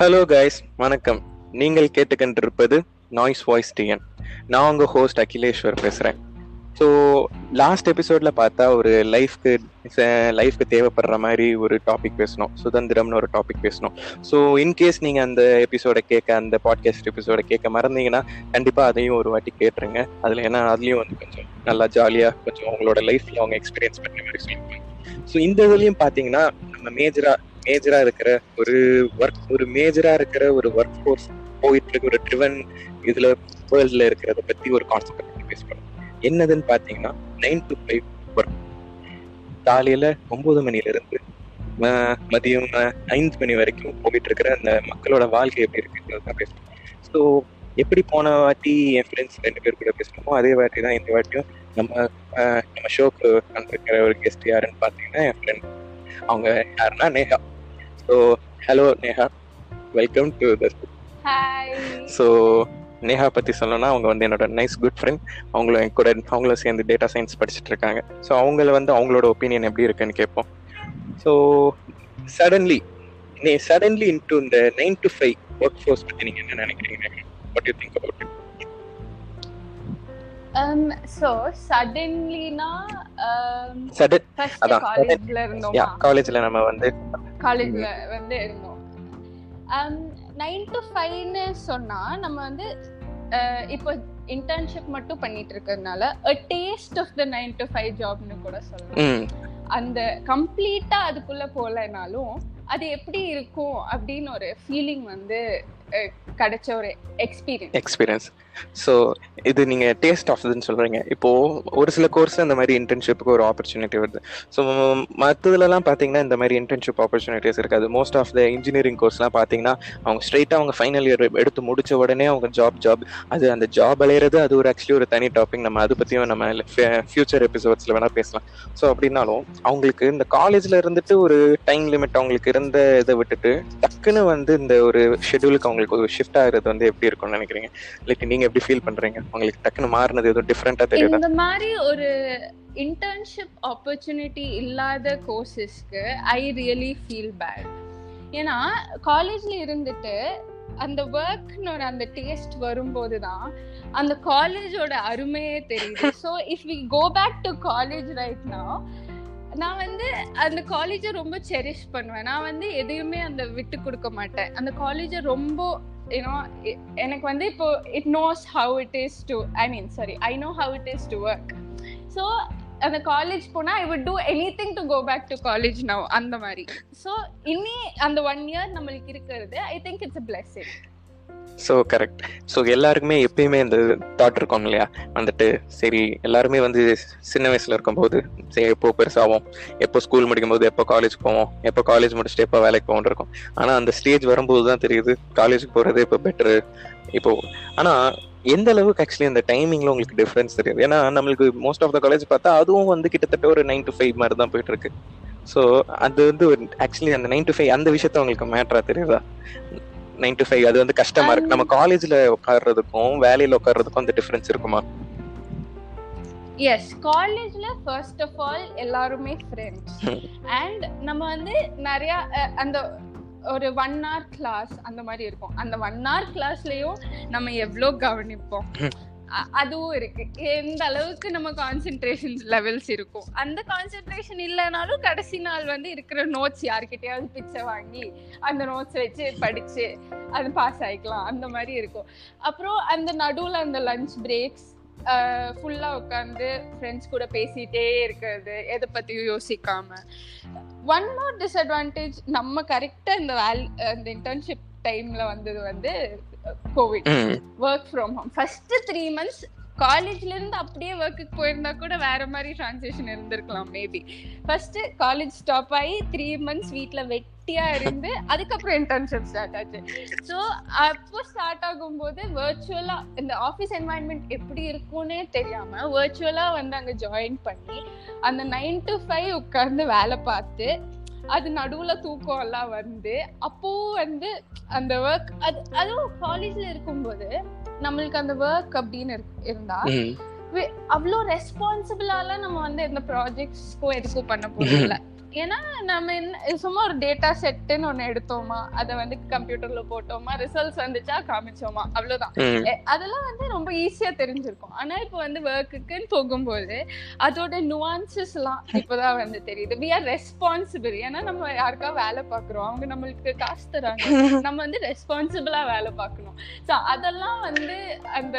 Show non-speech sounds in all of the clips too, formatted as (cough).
Hello guys வணக்கம். நீங்கள் கேட்டுக்கொண்டிருப்பது நாய்ஸ் வாய்ஸ் டிஎன் நான் உங்கள் ஹோஸ்ட் அகிலேஸ்வர் பேசுகிறேன் ஸோ லாஸ்ட் எபிசோட்ல பார்த்தா ஒரு லைஃப்க்கு லைஃப்க்கு தேவைப்படுற மாதிரி ஒரு டாபிக் பேசணும் சுதந்திரம்னு ஒரு டாபிக் பேசணும் ஸோ இன்கேஸ் நீங்கள் அந்த எபிசோட கேட்க அந்த பாட்காஸ்ட் எபிசோடை கேட்க மறந்தீங்கன்னா கண்டிப்பாக அதையும் ஒரு வாட்டி கேட்டுருங்க. அதில் ஏன்னா அதுலேயும் வந்து கொஞ்சம் நல்லா ஜாலியாக கொஞ்சம் உங்களோட லைஃப்பில் அவங்க எக்ஸ்பீரியன்ஸ் பண்ணுற மாதிரி சொல்லுவாங்க ஸோ இந்த இதுலேயும் பார்த்தீங்கன்னா நம்ம மேஜராக மேஜரா இருக்கிற ஒரு ஒர்க் ஒரு மேஜரா இருக்கிற ஒரு ஒர்க் ஃபோர்ஸ் போயிட்டு இருக்க ஒரு ட்ரிவன் இதுல வேர்ல்ட்ல இருக்கிறத பத்தி ஒரு கான்செப்ட் பத்தி பேசணும் என்னதுன்னு பாத்தீங்கன்னா நைன் டு ஃபைவ் ஒர்க் காலையில ஒன்பது மணில இருந்து மதியம் ஐந்து மணி வரைக்கும் போயிட்டு இருக்கிற அந்த மக்களோட வாழ்க்கை எப்படி இருக்குன்றதான் பேசணும் ஸோ எப்படி போன வாட்டி என் ஃப்ரெண்ட்ஸ் ரெண்டு பேர் கூட பேசணுமோ அதே வாட்டி தான் இந்த வாட்டியும் நம்ம நம்ம ஷோக்கு வந்திருக்கிற ஒரு கெஸ்ட் யாருன்னு பார்த்தீங்கன்னா என் ஃப்ரெண்ட் அவங்க யாருன்னா Neha. So hello Neha welcome to the hi so Neha பற்றி சொல்லணும்னா அவங்க வந்து என்னோட நைஸ் குட் ஃப்ரெண்ட் அவங்களும் என் கூட அவங்களும் சேர்ந்து டேட்டா சயின்ஸ் படிச்சுட்டு இருக்காங்க. ஸோ அவங்கள வந்து அவங்களோட ஒப்பீனியன் எப்படி இருக்குன்னு கேட்போம். ஸோ சடன்லி நீ சடன்லி இன்டு இந்த nine to five work force பற்றி நீங்கள் என்ன நினைக்கிறீங்க? What you think about so சடன்லினா sudden அதான், காலேஜ்ல இருந்தோமா? காலேஜில் நம்ம வந்து காலேஜ்ல வந்து இருந்தோம். நைன் டு ஃபைவ்னு சொன்னா நம்ம வந்து uh, இப்போ இன்டர்ன்ஷிப் மட்டும் பண்ணிட்டு இருக்கிறதுனால a taste of the nine to five ஜாப்னு கூட சொல்லலாம். அந்த கம்ப்ளீட்டா அதுக்குள்ள போகலைனாலும் அது எப்படி இருக்கும் அப்படின்னு ஒரு ஃபீலிங் வந்து கிடைச்ச ஒரு எக்ஸ்பீரியன்ஸ் எக்ஸ்பீரியன்ஸ் ஸோ இது நீங்கள் டேஸ்ட் ஆஃப் இதுன்னு சொல்கிறீங்க இப்போது ஒரு சில கோர்ஸ் அந்த மாதிரி இன்டர்ன்ஷிப்புக்கு ஒரு ஆப்பர்ச்சுனிட்டி வருது. ஸோ மற்றதுலலாம் பார்த்தீங்கன்னா இந்த மாதிரி இன்டர்ன்ஷிப் ஆப்பர்ச்சுனிட்டிஸ் இருக்காது. மோஸ்ட் ஆஃப் த இன்ஜினியரிங் கோர்ஸ்லாம் பார்த்தீங்கன்னா அவங்க ஸ்ட்ரைட்டாக அவங்க ஃபைனல் இயர் எடுத்து முடிச்ச உடனே அவங்க ஜாப் ஜாப் அது அந்த ஜாப் அலையிறது அது ஒரு ஆக்சுவலி ஒரு தனி டாபிக் நம்ம அதை பற்றியும் நம்ம ஃபியூச்சர் எபிசோட்ஸில் வேணால் பேசலாம். ஸோ அப்படின்னாலும் அவங்களுக்கு இந்த காலேஜில் இருந்துட்டு ஒரு டைம் லிமிட் அவங்களுக்கு இருந்த இதை விட்டுட்டு டக்குன்னு வந்து இந்த ஒரு ஷெட்யூலுக்கு அவங்களுக்கு ஒரு ஷிஃப்ட் ஆகிறது வந்து எப்படி இருக்கும்னு நினைக்கிறீங்க? லைக் நீங்க எப்படி ஃபீல் பண்றீங்க? உங்களுக்கு டக்குன்னு மாறினது எதுவும் டிஃப்ரெண்டா தெரியுதா? இந்த மாதிரி ஒரு இன்டர்ன்ஷிப் ஆப்பர்ச்சுனிட்டி இல்லாத கோர்சஸ்க்கு ஐ ரியலி ஃபீல் பேட் ஏன்னா காலேஜ்ல இருந்துட்டு அந்த ஒர்க்னு ஒரு அந்த டேஸ்ட் வரும்போது தான் அந்த காலேஜோட அருமையே தெரியுது. So if we go back to college right நான் நான் வந்து அந்த காலேஜை ரொம்ப செரிஷ் பண்ணுவேன். நான் வந்து எதையுமே அந்த விட்டு கொடுக்க மாட்டேன். அந்த காலேஜை ரொம்ப யூனோ எனக்கு வந்து இப்போ it knows how it is to I mean sorry I know how it is to work so அந்த காலேஜ் போனால் I would do anything to go back to college now அந்த மாதிரி. ஸோ இனி அந்த ஒன் இயர் நம்மளுக்கு இருக்கிறது I think it's a blessing so correct so எல்லாருக்குமே எப்பயுமே இந்த தாட் இருக்கும் இல்லையா? வந்துட்டு சரி எல்லாருமே வந்து சின்ன வயசுல இருக்கும்போது சரி எப்போ பெருசாகும் எப்போ ஸ்கூல் முடிக்கும் போது எப்போ காலேஜ் போவோம்? எப்போ காலேஜ் முடிச்சுட்டு எப்போ வேலைக்கு போகணும் இருக்கும். ஆனால் அந்த ஸ்டேஜ் வரும்போது தான் தெரியுது காலேஜுக்கு போகிறது இப்போ பெட்டரு இப்போ ஆனால் எந்த அளவுக்கு ஆக்சுவலி அந்த டைமிங்ல உங்களுக்கு டிஃபரன்ஸ் தெரியுது? ஏன்னா நம்மளுக்கு மோஸ்ட் ஆஃப் த காலேஜ் பார்த்தா அதுவும் வந்து கிட்டத்தட்ட ஒரு நைன் டு ஃபைவ் மாதிரி தான் போயிட்டு இருக்கு. ஸோ அது வந்து ஆக்சுவலி அந்த நைன் டு ஃபைவ் அந்த விஷயத்த உங்களுக்கு மேட்ரா தெரியுதா? நைன் டு ஃபைவ் அது வந்து கஷ்டமா இருக்கு. நம்ம காலேஜ்ல உட்கார்றதுக்கும் வேலையில உட்கார்றதுக்கும் அந்த டிஃபரன்ஸ் இருக்குமா? எஸ் காலேஜ்ல ஃபர்ஸ்ட் ஆஃப் ஆல் எல்லாருமே ஃப்ரெண்ட்ஸ். அண்ட் நம்ம வந்து நிறைய அந்த ஒரு ஒன் hour கிளாஸ் அந்த மாதிரி இருக்கும். அந்த ஒன் hour கிளாஸ்லயும் நம்ம எவ்வளோ கவனிப்போம்? அதுவும் இருக்கு. எந்த அளவுக்கு நம்ம கான்சென்ட்ரேஷன் லெவல்ஸ் இருக்கும். அந்த கான்சென்ட்ரேஷன் இல்லைனாலும் கடைசி நாள் வந்து இருக்கிற நோட்ஸ் யார்கிட்டயாவது பிச்சை வாங்கி அந்த நோட்ஸ் வச்சு படிச்சு அது பாஸ் ஆகிக்கலாம் அந்த மாதிரி இருக்கும். அப்புறம் அந்த நடுவில் அந்த லஞ்ச் பிரேக்ஸ் ஃபுல்லா உட்காந்து ஃப்ரெண்ட்ஸ் கூட பேசிட்டே இருக்கிறது எதை பத்தியும் யோசிக்காம. ஒன் மோர் டிஸ்அட்வான்டேஜ் நம்ம கரெக்டா இந்த வேல் இந்த இன்டர்ன்ஷிப் டைம்ல வந்தது வந்து COVID work from home first three months காலேஜ்ல இருந்து அப்படியே ஒர்க்குக்கு போயிருந்தா கூட வேற மாதிரி டிரான்சிஷன் இருந்திருக்கலாம் மேபி ஃபர்ஸ்ட் காலேஜ் ஸ்டாப் ஆகி த்ரீ மந்த்ஸ் வீட்ல வெட்டியா இருந்து அதுக்கப்புறம் இன்டர்ன்ஷிப் ஸ்டார்ட் ஆச்சு. ஸோ அப்போ ஸ்டார்ட் ஆகும்போது வர்ச்சுவலா இந்த ஆஃபீஸ் என்வாயன்மெண்ட் எப்படி இருக்கும்னே தெரியாம வர்ச்சுவலா வந்து அங்க ஜாயின் பண்ணி அந்த நைன் டு ஃபைவ் உட்கார்ந்து வேலை பார்த்து அது நடுவுல தூக்கம் எல்லாம் வந்து அப்போ வந்து அந்த ஒர்க் அது அதுவும் காலேஜ்ல இருக்கும்போது நம்மளுக்கு அந்த ஒர்க் அப்படின்னு இருந்தா அவ்வளோ ரெஸ்பான்சிபிளால நம்ம வந்து எந்த ப்ராஜெக்ட்ஸ்க்கும் எதுக்கும் பண்ண போறதில்ல ஏன்னா நம்ம என்ன சும்மா ஒரு டேட்டா செட்டுன்னு ஒண்ணு எடுத்தோமா அதை வந்து கம்ப்யூட்டர்ல போட்டோமா ரிசல்ட்ஸ் வந்துச்சா காமிச்சோமா அவ்வளவுதான். அதெல்லாம் வந்து ரொம்ப ஈஸியா தெரிஞ்சிருக்கும். ஆனா இப்போ வந்து ஒர்க்குக்குன்னு போகும்போது அதோட நுவான்சஸ் எல்லாம் இப்பதான் வந்து தெரியுது. வி ஆர் ரெஸ்பான்சிபிள் ஏன்னா நம்ம யாருக்கா வேலை பாக்குறோம் அவங்க நம்மளுக்கு காசு தராங்க. (laughs) நம்ம வந்து ரெஸ்பான்சிபிளா வேலை பார்க்கணும். சோ அதெல்லாம் வந்து அந்த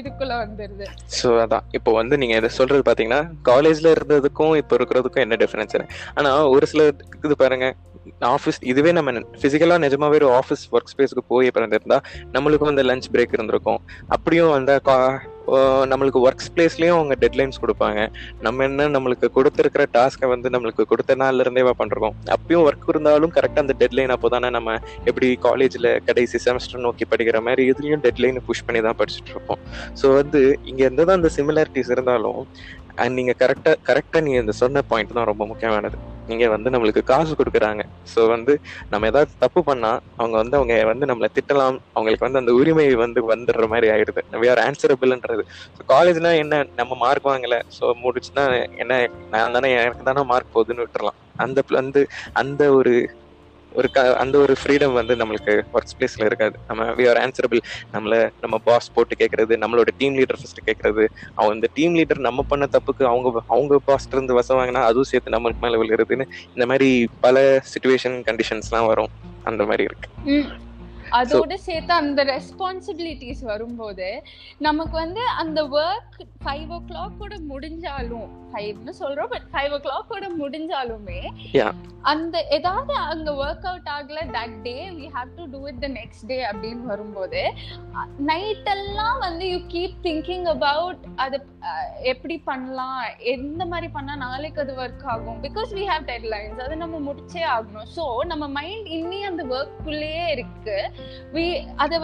இதுக்குள்ள வந்துருது. ஸோ அதான். இப்போ வந்து நீங்க இதை சொல்றது பாத்தீங்கன்னா காலேஜ்ல இருந்ததுக்கும் இப்போ இருக்கிறதுக்கும் என்ன டிஃபரன்ஸ் ஆனா ஒரு சில இது பாருங்க. ஆஃபீஸ் இதுவே நம்ம ஃபிசிக்கலாக நிஜமாவே ஒரு ஆஃபீஸ் ஒர்க் ஸ்பேஸுக்கு போய் பிறந்திருந்தா நம்மளுக்கும் அந்த லஞ்ச் பிரேக் இருந்திருக்கும். அப்படியும் அந்த கா- நம்மளுக்கு ஒர்க் ஸ்பேஸ்லேயும் அவங்க டெட்லைன்ஸ் கொடுப்பாங்க. நம்ம என்ன நம்மளுக்கு கொடுத்துருக்கிற டாஸ்க்கை வந்து நம்மளுக்கு கொடுத்த நாள்ல இருந்தே பண்ணுறோம் அப்பயும் ஒர்க் இருந்தாலும் கரெக்டாக அந்த டெட்லைன் அப்போதானே நம்ம எப்படி காலேஜில் கடைசி செமஸ்டர் நோக்கி படிக்கிற மாதிரி இதுலேயும் டெட்லைனை புஷ் பண்ணி தான் படிச்சுட்டு இருப்போம் ஸோ வந்து இங்க இருந்ததான் அந்த சிமிலாரிட்டிஸ் இருந்தாலும் அண்ட் நீங்கள் கரெக்டாக கரெக்டாக நீ இந்த சொன்ன பாயிண்ட் தான் ரொம்ப முக்கியமானது. நீங்க வந்து நம்மளுக்கு காசு கொடுக்குறாங்க. ஸோ வந்து நம்ம ஏதாவது தப்பு பண்ணா அவங்க வந்து அவங்க வந்து நம்மளை திட்டலாம். அவங்களுக்கு வந்து அந்த உரிமை வந்து வந்துடுற மாதிரி ஆயிடுது. வி ஆர் ஆன்சரபிள்ன்றது ஸோ காலேஜ்னா என்ன? நம்ம மார்க் வாங்கல. ஸோ முடிச்சுன்னா என்ன? நான் தானே எனக்கு தானே மார்க் போகுதுன்னு விட்டுறலாம். அந்த வந்து அந்த ஒரு ஒரு க அந்த ஒரு ஃப்ரீடம் வந்து நம்மளுக்கு ஒர்க் ஸ்பேஸ்ல இருக்காது. நம்ம வி ஆர் ஆன்சரபிள் நம்மள நம்ம பாஸ் போட்டு கேட்கறது நம்மளோட டீம் லீடர் ஃபர்ஸ்ட் கேட்கறது அவங்க இந்த டீம் லீடர் நம்ம பண்ண தப்புக்கு அவங்க அவங்க பாஸ்ட் இருந்து வசவாங்கன்னா அதுவும் சேர்த்து நம்மளுக்கு மேல விழுகிறதுன்னு இந்த மாதிரி பல சுச்சுவேஷன் கண்டிஷன்ஸ்லாம் வரும். அந்த மாதிரி இருக்கு. அதோட சேர்த்து அந்த ரெஸ்பான்சிபிலிட்டிஸ் வரும்போது நமக்கு வந்து அந்த ஒர்க் ஃபைவ் ஓ கிளாக்கோட முடிஞ்சாலும் ஃபைவ்னு சொல்றோம் பட் ஃபைவ் ஓ கிளாக்கோட முடிஞ்சாலுமே. அந்த ஏதாவது அங்க ஒர்க் அவுட் ஆகல that day we have to do it the next day அப்படின்னு வரும்போது நைட் எல்லாம் வந்து யூ கீப் திங்கிங் அபவுட் அது எப்படி பண்ணலாம் எந்த மாதிரி பண்ணா நாளைக்கு அது ஒர்க் ஆகும் பிகாஸ் வி ஹேவ் டெட்லைன்ஸ் அதை நம்ம முடிச்சே ஆகணும் ஸோ நம்ம மைண்ட் இன்னி அந்த ஒர்க்குள்ளேயே இருக்கு அதை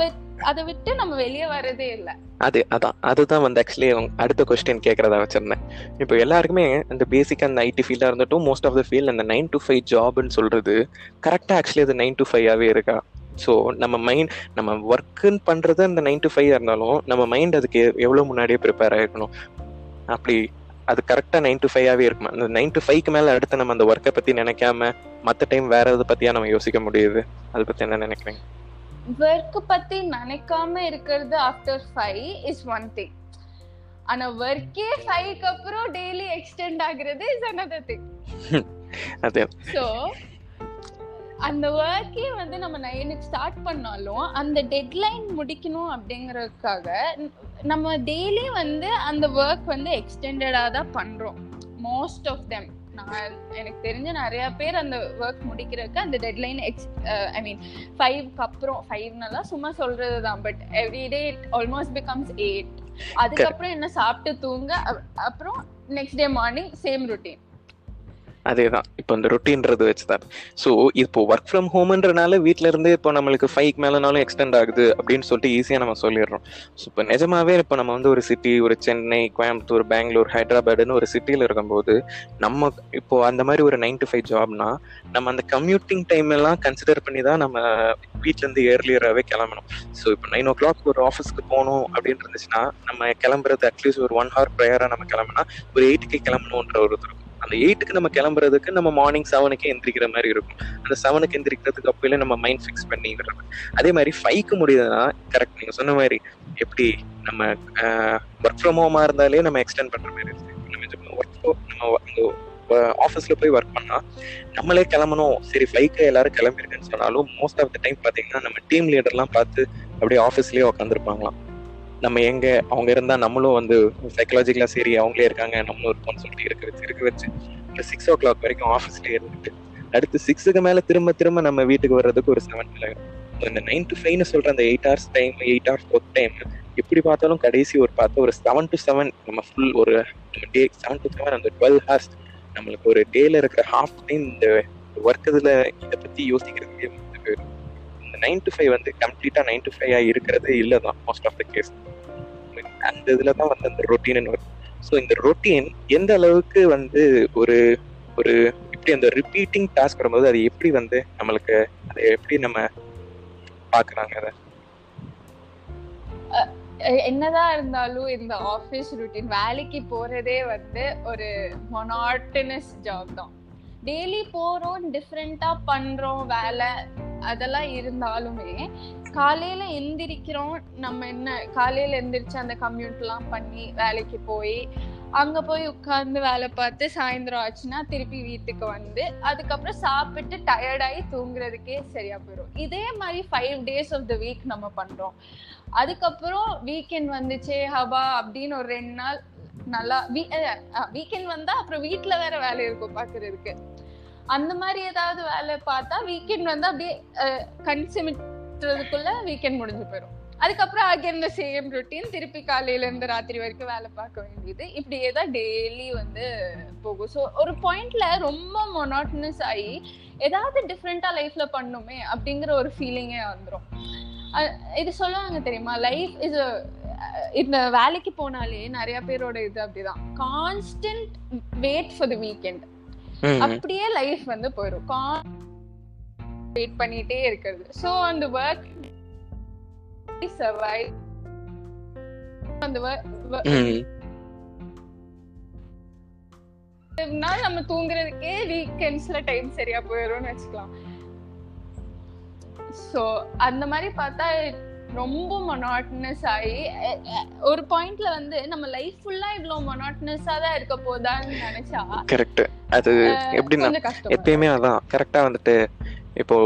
அதை விட்டு நம்ம வெளியே வரதே இல்லை. அது அதான் அதுதான் வந்து ஆக்சுவலி அடுத்த கொஸ்டின் கேட்கறதா வச்சிருந்தேன். இப்போ எல்லாருக்குமே அந்த பேசிக் அந்த ஐடி ஃபீல்டாக இருந்துட்டும் மோஸ்ட் ஆஃப் த ஃபீல்ட் அந்த நைன் டு ஃபைவ் ஜாப்னு சொல்றது கரெக்டாக ஆக்சுவலி அது நைன் டு ஃபைவாகவே இருக்கா? ஸோ நம்ம மைண்ட் நம்ம ஒர்க்குன்னு பண்ணுறது அந்த நைன் டு ஃபைவ் இருந்தாலும் நம்ம மைண்ட் அதுக்கு எவ்வளோ முன்னாடியே ப்ரிப்பேர் ஆகிருக்கணும் அப்படி அது கரெக்டாக நைன் டு ஃபைவாகவே இருக்குமா? அந்த நைன் டு ஃபைவ்க்கு மேலே அடுத்து நம்ம அந்த ஒர்க்கை பற்றி நினைக்காம மற்ற டைம் வேற எதை பற்றியா நம்ம யோசிக்க முடியுது? அதை பற்றி என்ன நினைக்கிறேங்க? ஒர்க் பத்தி நினைக்காம இருக்கிறது after five is one thing ஆனா ஒர்க்கே ஃபைவ்க்கு அப்புறம் டெய்லி எக்ஸ்டெண்ட் ஆகுறது இஸ் another (laughs) திங் ஸோ அந்த ஒர்க்கே வந்து நம்ம நைனுக்கு ஸ்டார்ட் பண்ணாலும் அந்த டெட்லைன் முடிக்கணும் அப்படிங்கறதுக்காக நம்ம டெய்லி வந்து அந்த ஒர்க் வந்து எக்ஸ்டெண்டடாக தான் பண்றோம். மோஸ்ட் ஆஃப் தெம் நான் எனக்கு தெரிஞ்ச நிறைய பேர் அந்த ஒர்க் முடிக்கிறதுக்கு அந்த டெட்லைன் எக்ஸ் ஐ மீன் ஃபைவ்க்கு அப்புறம் ஃபைவ்னெல்லாம் சும்மா சொல்றது தான் but every day it almost becomes eight அதுக்கப்புறம் என்ன சாப்பிட்டு தூங்க அப்- அப்புறம் next day morning same routine அதே தான் இப்போ இந்த ரொட்டீன்றது வச்சுதான். ஸோ இப்போ ஒர்க் ஃப்ரம் ஹோம்ன்றனால வீட்டில இருந்தே இப்போ நம்மளுக்கு ஃபைவ் மேலனாலும் எக்ஸ்டெண்ட் ஆகுது அப்படின்னு சொல்லிட்டு ஈஸியாக நம்ம சொல்லிடுறோம். ஸோ இப்போ நிஜமாவே இப்போ நம்ம வந்து ஒரு சிட்டி ஒரு சென்னை கோயம்புத்தூர் பெங்களூர் ஹைதராபாத்னு ஒரு சிட்டியில் இருக்கும்போது நம்ம இப்போ அந்த மாதிரி ஒரு நைன் டு ஃபைவ் ஜாப்னா நம்ம அந்த கம்யூட்டிங் டைம் எல்லாம் கன்சிடர் பண்ணி தான் நம்ம வீட்டிலேருந்து ஏர்லியராகவே கிளம்பணும். ஸோ இப்போ நைன் ஓ கிளாக் ஒரு ஆஃபீஸ்க்கு போகணும் அப்படின்னு இருந்துச்சுன்னா நம்ம கிளம்புறது அட்லீஸ்ட் ஒரு ஒன் ஹவர் ப்ரேயராக நம்ம கிளம்புனா ஒரு எயிட்டுக்கு கிளம்பணுன்ற ஒரு இருக்கும். அந்த எயிட்டுக்கு நம்ம கிளம்புறதுக்கு நம்ம மார்னிங் செவனுக்கு எந்திரிக்கிற மாதிரி இருக்கும். அந்த செவனுக்கு எந்திரிக்கிறதுக்கு அப்பயில நம்ம மைண்ட் ஃபிக்ஸ் பண்ணி விடுறது அதே மாதிரி ஃபைவ்க்கு முடியுதுன்னா கரெக்ட் நீங்க சொன்ன மாதிரி எப்படி நம்ம ஒர்க் ஃப்ரம் ஹோமா இருந்தாலே நம்ம எக்ஸ்டெண்ட் பண்ற மாதிரி இருக்கு. நம்ம ஒர்க் நம்ம அங்க ஆஃபீஸ்ல போய் ஒர்க் பண்ணா நம்மளே கிளம்பணும். சரி ஃபைவ்க்கு எல்லாரும் கிளம்பிருக்குன்னு சொன்னாலும் மோஸ்ட் ஆஃப் த டைம் பார்த்தீங்கன்னா நம்ம டீம் லீடர்லாம் பார்த்து அப்படியே ஆஃபீஸ்லயே உட்காந்துருப்பாங்களாம் நம்ம எங்க அவங்க இருந்தா நம்மளும் வந்து சைக்கலாஜிக்கலா சரி அவங்களே இருக்காங்க நம்மளும் இருப்போம்னு சொல்லிட்டு இருக்க வச்சு இருக்க வச்சு இந்த சிக்ஸ் ஓ கிளாக் வரைக்கும் ஆஃபீஸ்லயே இருந்துட்டு அடுத்து சிக்ஸுக்கு மேல திரும்ப திரும்ப நம்ம வீட்டுக்கு வர்றதுக்கு ஒரு செவன் ஆகும் இந்த நைன் டு ஃபைவ்னு சொல்ற அந்த eight hours time eight hours work time எப்படி பார்த்தாலும் கடைசி ஒரு பார்த்து ஒரு செவன் டு செவன் நம்ம ஃபுல் ஒரு டே செவன் டு செவன் அந்த டுவெல் ஹவர்ஸ் நம்மளுக்கு ஒரு டேல இருக்கிற ஹாஃப் டைம் இந்த ஒர்க் இதுல இதை பத்தி யோசிக்கிறதுக்கே நைன் டு ஃபைவ் வந்து கம்ப்ளீட்டா நைன் டு ஃபைவ் இருக்கிறது இல்லை தான் மோஸ்ட் ஆஃப் த கேஸ் அந்த இதில் தான் வந்து அந்த ரொட்டீன் வரும். ஸோ இந்த ரொட்டீன் எந்த அளவுக்கு வந்து ஒரு ஒரு இப்படி அந்த ரிப்பீட்டிங் டாஸ்க் வரும்போது அது எப்படி வந்து நம்மளுக்கு அதை எப்படி நம்ம பாக்குறாங்க அதை? என்னதான் இருந்தாலும் இந்த ஆஃபீஸ் ருட்டீன் வேலைக்கு போறதே வந்து ஒரு மொனாட்டனஸ் ஜாப் தான். டெய்லி போறோம் டிஃப்ரெண்டா பண்றோம் வேலை அதெல்லாம் இருந்தாலுமே காலையில எந்திரிக்கிறோம் நம்ம என்ன காலையில எந்திரிச்சு அந்த கம்யூட் பண்ணி வேலைக்கு போய் அங்க போய் உட்கார்ந்து வேலை பார்த்து சாயந்தரம் ஆச்சுன்னா திருப்பி வீட்டுக்கு வந்து அதுக்கப்புறம் சாப்பிட்டு டயர்டாகி தூங்குறதுக்கே சரியா போயிடும் இதே மாதிரி five days of the week நம்ம பண்றோம். அதுக்கப்புறம் வீக்கெண்ட் வந்துச்சே ஹபா அப்படின்னு ஒரு ரெண்டு நாள் நல்லா வீக்கெண்ட் வந்தா அப்புறம் வீட்டில் வேற வேலை இருக்கும் பாக்குறதுக்கு. அந்த மாதிரி ஏதாவது வேலை பார்த்தா வீக்கெண்ட் வந்து அப்படியே கன்சிமிட்டுறதுக்குள்ள வீக்கெண்ட் முடிஞ்சு போயிடும் அதுக்கப்புறம் அகைன் இந்த சேம் ரொட்டீன் திருப்பி காலையில இருந்து ராத்திரி வரைக்கும் வேலை பார்க்க வேண்டியது. இப்படியே தான் டெய்லி வந்து போகும். ஸோ ஒரு பாயிண்ட்ல ரொம்ப மொனாட்டனஸ் ஆகி ஏதாவது டிஃப்ரெண்டா லைஃப்ல பண்ணுமே அப்படிங்கிற ஒரு ஃபீலிங்கே வந்துடும் இது சொல்லுவாங்க தெரியுமா? லைஃப் இஸ் இந்த வேலைக்கு போனாலே நிறைய பேரோட இது அப்படிதான். Constant wait for the weekend அப்படியே லைஃப் வந்து போயிடும் வெயிட் பண்ணிட்டே இருக்கிறது. ஸோ அந்த ஒர்க் சர்வைவ் அந்த நாள் நம்ம தூங்குறதுக்கே வீக்கெண்ட்ஸ்ல டைம் சரியா போயிடும்னு வச்சுக்கலாம். சோ அந்த மாதிரி பார்த்தா ரொம்ப மொனாட்டனஸ் ஆகி ஒரு பாயிண்ட்ல வந்து நம்ம லைஃப் ஃபுல்லா இவ்வளவு மொனாட்டனஸா தான் இருக்க போதான்னு நினைச்சா கரெக்ட் அது எப்படின்னா எப்பயுமே அதான். கரெக்டா வந்துட்டு இப்போ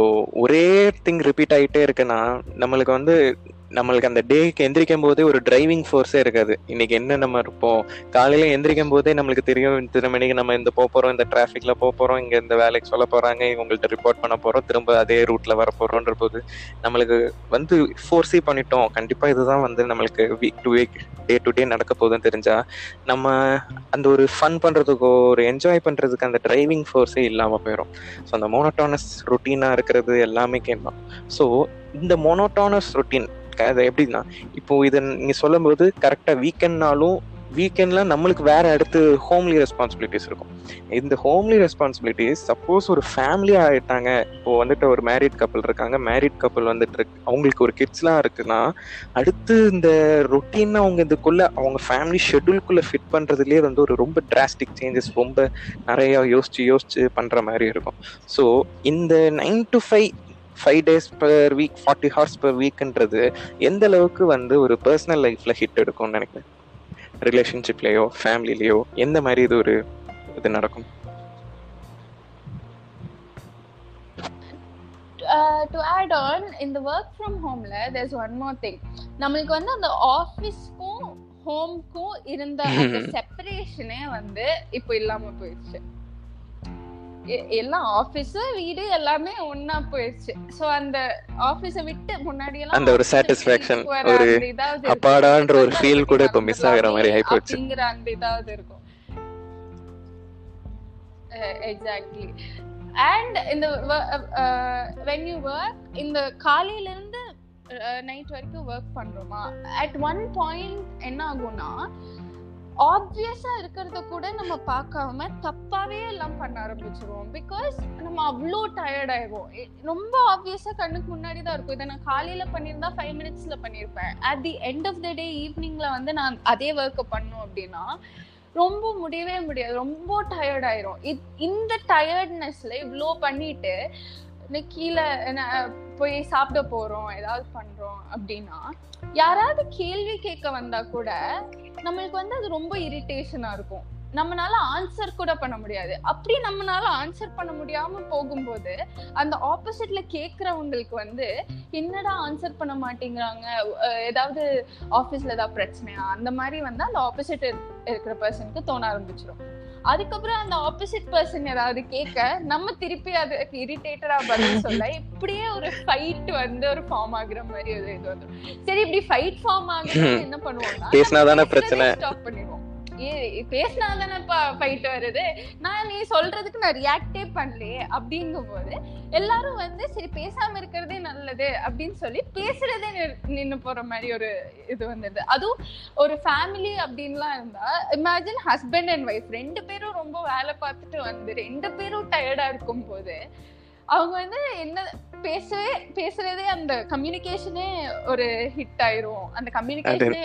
ஒரே திங் ரிப்பீட் ஆகிட்டே இருக்குன்னா நம்மளுக்கு வந்து நம்மளுக்கு அந்த டேக்கு எந்திரிக்கும் போதே ஒரு டிரைவிங் ஃபோர்ஸே இருக்காது. இன்னைக்கு என்ன நம்ம இருப்போம்? காலையில எந்திரிக்கும் போதே நம்மளுக்கு தெரியும் இத்தனை மணிக்கு நம்ம இந்த போக போறோம் இந்த டிராஃபிக்ல போக போறோம் இங்க இந்த வேலைக்கு சொல்ல போறாங்க இவங்கள்ட்ட ரிப்போர்ட் பண்ண போறோம் திரும்ப அதே ரூட்ல வர போறோன்ற போது நம்மளுக்கு வந்து ஃபோர்ஸே பண்ணிட்டோம். கண்டிப்பா இதுதான் வந்து நம்மளுக்கு week to week day to day நடக்க போகுதுன்னு தெரிஞ்சா நம்ம அந்த ஒரு ஃபன் பண்றதுக்கோ ஒரு என்ஜாய் பண்றதுக்கு அந்த டிரைவிங் ஃபோர்ஸே இல்லாம போயிடும் ஸோ அந்த மோனோட்டானஸ் ருட்டீனா இருக்கிறது எல்லாமே கேட்கலாம் ஸோ இந்த மோனோட்டானஸ் ரொட்டீன் அது எப்படின்னா இப்போ இதை நீங்கள் சொல்லும் போது வீக்கெண்ட்னாலும் வீக்கெண்டில் நம்மளுக்கு வேற அடுத்து ஹோம்லி ரெஸ்பான்சிபிலிட்டிஸ் இருக்கும். இந்த ஹோம்லி ரெஸ்பான்சிபிலிட்டிஸ் சப்போஸ் ஒரு ஃபேமிலியாக ஆகிட்டாங்க இப்போ வந்துட்டு ஒரு மேரிட் கப்பல் இருக்காங்க. மேரிட் கப்பல் வந்துட்டு இருக்கு. அவங்களுக்கு ஒரு கிட்ஸ்லாம் இருக்குன்னா அடுத்து இந்த ரொட்டீன் அவங்க இதுக்குள்ள அவங்க ஃபேமிலி ஷெட்யூல்குள்ளே ஃபிட் பண்ணுறதுலேயே வந்து ஒரு ரொம்ப டிராஸ்டிக் சேஞ்சஸ் ரொம்ப நிறையா யோசிச்சு யோசிச்சு பண்ணுற மாதிரி இருக்கும். ஸோ இந்த nine to five five days per week forty hours per வீக்ன்றது எந்த அளவுக்கு வந்து ஒரு பர்சனல் லைஃப்ல ஹிட் எடுக்கும்னு நினைக்கிறேன் ரிலேஷன்ஷிப்லயோ ஃபேமிலிலயோ எந்த மாதிரி இது ஒரு இது நடக்கும்? டு ஆட் ஆன் இந்த ஒர்க் ஃப்ரம் ஹோம்ல தேர்ஸ் ஒன் மோர் திங் நம்மளுக்கு வந்து அந்த ஆஃபீஸ்க்கும் ஹோம்க்கும் இருந்த செப்பரேஷனே (laughs) வந்து இப்போ இல்லாம போயிடுச்சு. எல்லாம் ஆபீஸ் வீடு எல்லாமே ஒன்னா போயிடுச்சு சோ அந்த ஆபீஸ விட்டு முன்னாடி எல்லாம் அந்த ஒரு சாட்டிஸ்ஃபேக்ஷன் ஒரு அப்பாடான்ற ஒரு ஃபீல் கூட இப்ப மிஸ் (laughs) ஆகுற மாதிரி ஆயி போச்சு. அப்படிங்கிற அந்த இதாவது இருக்கும். எக்ஸாக்ட்லி அண்ட் இந்த வென் யூ ஒர்க் இந்த காலையில இருந்து நைட் வரைக்கும் ஒர்க் பண்றோமா? அட் ஒன் பாயிண்ட் என்ன ஆகும்னா ஆப்வியஸா இருக்கிறத கூட நம்ம பார்க்காம தப்பாவே எல்லாம் பண்ண ஆரம்பிச்சிருவோம். பிகாஸ் நம்ம அவ்வளோ டயர்ட் ஆயிடுவோம். ரொம்ப ஆப்வியஸா கண்ணுக்கு முன்னாடி தான் இருக்கும். இதை நான் காலையில பண்ணியிருந்தா ஃபைவ் மினிட்ஸ்ல பண்ணியிருப்பேன். At the end of the day ஈவினிங்ல வந்து நான் அதே ஒர்க்கை பண்ணும் அப்படின்னா ரொம்ப முடியவே முடியாது. ரொம்ப டயர்ட் ஆயிரும். இந்த டயர்ட்னஸ்ல இவ்வளோ பண்ணிட்டு கீழே போய் சாப்பிட போறோம் ஏதாவது பண்றோம் அப்படின்னா யாராவது கேள்வி கேட்க வந்தா கூட நம்மளுக்கு வந்து அது ரொம்ப இரிட்டேஷனா இருக்கும். நம்மனால ஆன்சர் கூட பண்ண முடியாது. அப்படி நம்மளால ஆன்சர் பண்ண முடியாம போகும்போது அந்த ஆப்போசிட்ல கேக்குறவங்களுக்கு வந்து என்னடா ஆன்சர் பண்ண மாட்டேங்கிறாங்க? ஏதாவது ஆபீஸ்ல ஏதாவது பிரச்சனையா? அந்த மாதிரி வந்து அந்த ஆப்போசிட் இருக்கிற பர்சனுக்கு தோண ஆரம்பிச்சிடும் அதுக்கப்புறம் அந்த ஆப்போசிட் பர்சன் ஏதாவது கேட்க நம்ம திருப்பி அதுக்கு இரிட்டேட்டடா பதில் சொல்ல இப்படியே ஒரு ஃபைட் வந்து ஒரு ஃபார்ம் ஆகுற மாதிரி ஒரு இது வந்துடும் சரி இப்படி ஃபைட் ஃபார்ம் ஆகுறது என்ன பண்ணுவோம்னா பேசினாதானே பிரச்சனை. ஸ்டாப் பண்ணிடுவோம். பேசினா தானேப்பா ஃபைட் வருது. நான் நீ சொல்றதுக்கு நான் ரியாக்டே பண்ணலையே அப்படிங்கும் போது எல்லாரும் வந்து சரி பேசாம இருக்கிறதே நல்லது அப்படின்னு சொல்லி பேசுறதே நின்று போற மாதிரி ஒரு இது வந்துடுது அதுவும் ஒரு ஃபேமிலி அப்படின்லாம் இருந்தா இமேஜின் ஹஸ்பண்ட் அண்ட் ஒய்ஃப் ரெண்டு பேரும் ரொம்ப வேலை பார்த்துட்டு வந்து ரெண்டு பேரும் டயர்டா இருக்கும் போது அவங்க வந்து என்ன பேசவே பேசுறதே அந்த கம்யூனிகேஷனே ஒரு ஹிட் ஆயிரும். அந்த கம்யூனிகேஷனே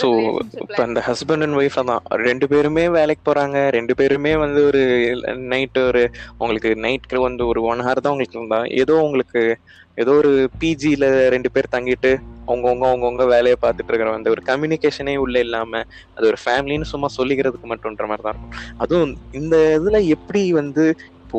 ஸோ relationship இப்போ அந்த ஹஸ்பண்ட் அண்ட் ஒய்ஃப் தான் ரெண்டு பேருமே வேலைக்கு போறாங்க. ரெண்டு பேருமே வந்து ஒரு நைட் ஒரு உங்களுக்கு நைட்க்கு வந்து ஒரு ஒன் ஹவர் தான் உங்களுக்கு இருந்தா ஏதோ உங்களுக்கு ஏதோ ஒரு பிஜில ரெண்டு பேர் தங்கிட்டு அவங்கவுங்க அவங்கவுங்க வேலையை பார்த்துட்டு இருக்கிற அந்த ஒரு கம்யூனிகேஷனே உள்ள இல்லாம அது ஒரு ஃபேமிலின்னு சும்மா சொல்லிக்கிறதுக்கு மட்டும்ன்ற மாதிரி தான் இருக்கும். அதுவும் இந்த இதுல எப்படி வந்து இப்போ